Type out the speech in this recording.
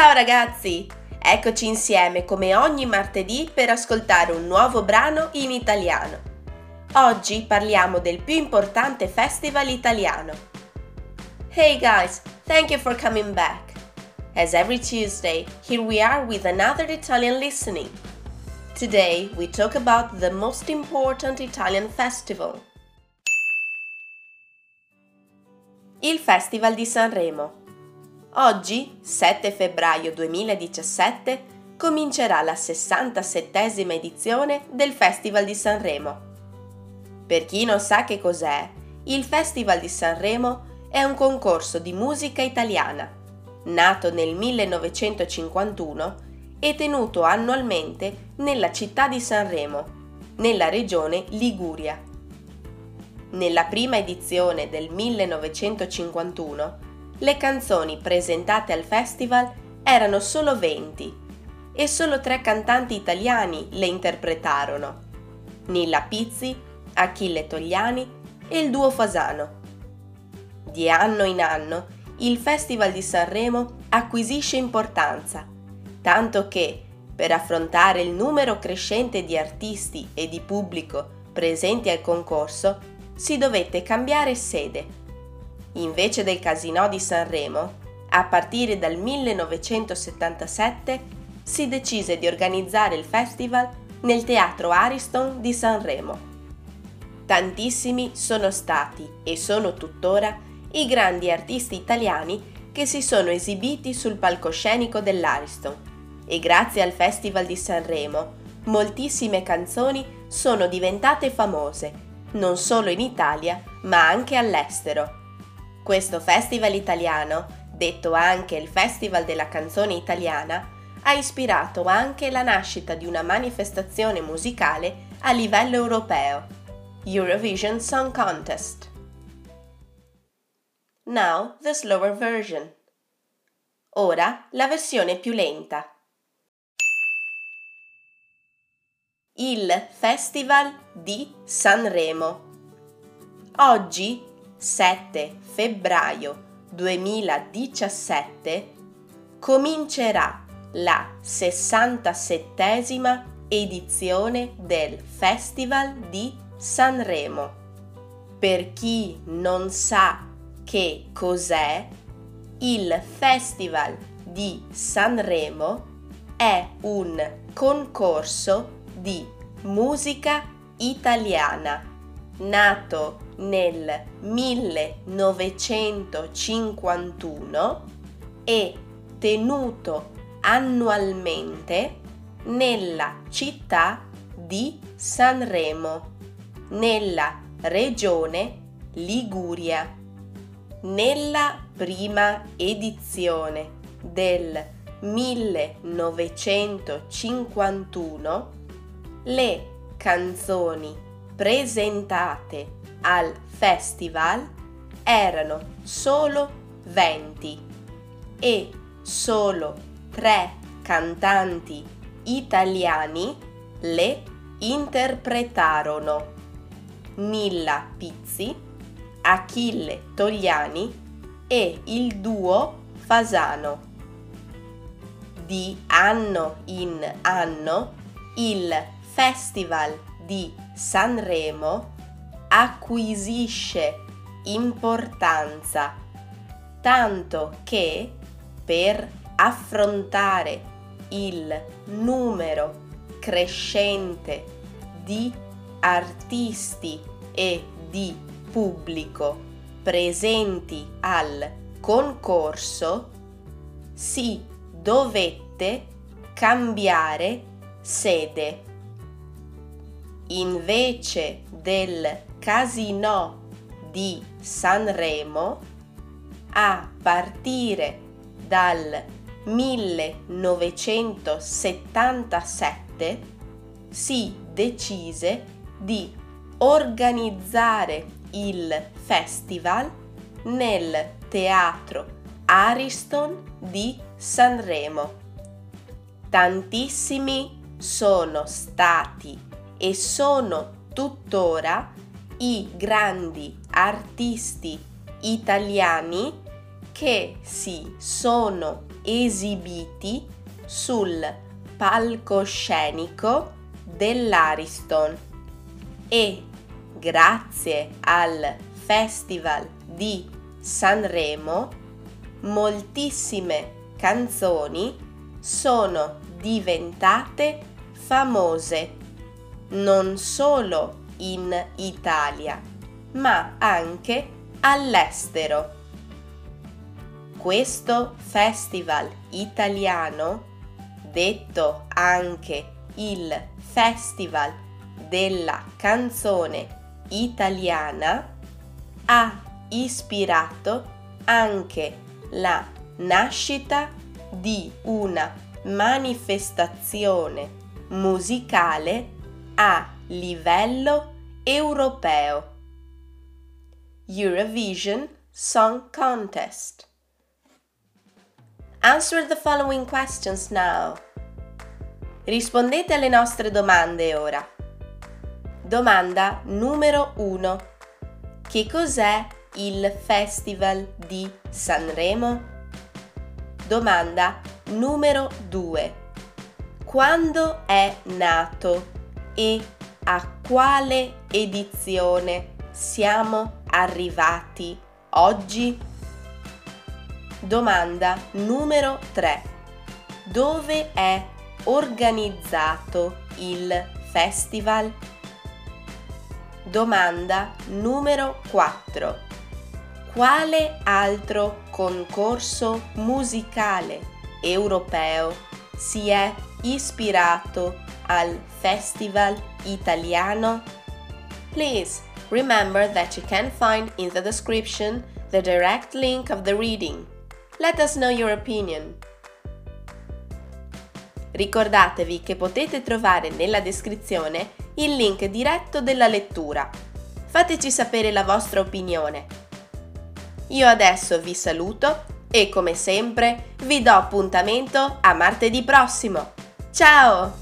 Ciao ragazzi! Eccoci insieme come ogni martedì per ascoltare un nuovo brano in italiano. Oggi parliamo del più importante festival italiano. Hey guys, thank you for coming back. As every Tuesday, here we are with another Italian listening. Today we talk about the most important Italian festival. Il Festival di Sanremo. Oggi, 7 febbraio 2017, comincerà la 67esima edizione del Festival di Sanremo. Per chi non sa che cos'è, il Festival di Sanremo è un concorso di musica italiana, nato nel 1951 e tenuto annualmente nella città di Sanremo, nella regione Liguria. Nella prima edizione del 1951 le canzoni presentate al festival erano solo 20 e solo tre cantanti italiani le interpretarono. Nilla Pizzi, Achille Togliani e il duo Fasano. Di anno in anno il Festival di Sanremo acquisisce importanza, tanto che, per affrontare il numero crescente di artisti e di pubblico presenti al concorso, si dovette cambiare sede invece del Casinò di Sanremo, a partire dal 1977 si decise di organizzare il festival nel Teatro Ariston di Sanremo. Tantissimi sono stati e sono tuttora i grandi artisti italiani che si sono esibiti sul palcoscenico dell'Ariston e grazie al Festival di Sanremo moltissime canzoni sono diventate famose, non solo in Italia ma anche all'estero. Questo festival italiano, detto anche il Festival della canzone italiana, ha ispirato anche la nascita di una manifestazione musicale a livello europeo, Eurovision Song Contest. Now the slower version. Ora la versione più lenta. Il Festival di Sanremo. Oggi 7 febbraio 2017 comincerà la 67esima edizione del Festival di Sanremo. Per chi non sa che cos'è, il Festival di Sanremo è un concorso di musica italiana nato nel 1951 e tenuto annualmente nella città di Sanremo, nella regione Liguria. Nella prima edizione del 1951 le canzoni presentate al festival erano solo 20 e solo tre cantanti italiani le interpretarono. Nilla Pizzi, Achille Togliani e il duo Fasano. Di anno in anno il Festival di Sanremo acquisisce importanza, tanto che per affrontare il numero crescente di artisti e di pubblico presenti al concorso si dovette cambiare sede. Invece del Casino di Sanremo a partire dal 1977 si decise di organizzare il festival nel teatro Ariston di Sanremo. Tantissimi sono stati e sono tuttora i grandi artisti italiani che si sono esibiti sul palcoscenico dell'Ariston. E grazie al Festival di Sanremo moltissime canzoni sono diventate famose non solo in Italia, ma anche all'estero. Questo festival italiano, detto anche il Festival della canzone italiana, ha ispirato anche la nascita di una manifestazione musicale a livello europeo. Eurovision Song Contest. Answer the following questions now. Rispondete alle nostre domande ora. Domanda numero 1. Che cos'è il Festival di Sanremo? Domanda numero 2. Quando è nato e a quale edizione siamo arrivati oggi? Domanda numero 3. Dove è organizzato il festival? Domanda numero 4. Quale altro concorso musicale europeo si è ispirato al Festival Italiano? Please remember that you can find in the description the direct link of the reading. Let us know your opinion. Ricordatevi che potete trovare nella descrizione il link diretto della lettura. Fateci sapere la vostra opinione. Io adesso vi saluto e come sempre vi do appuntamento a martedì prossimo. Ciao!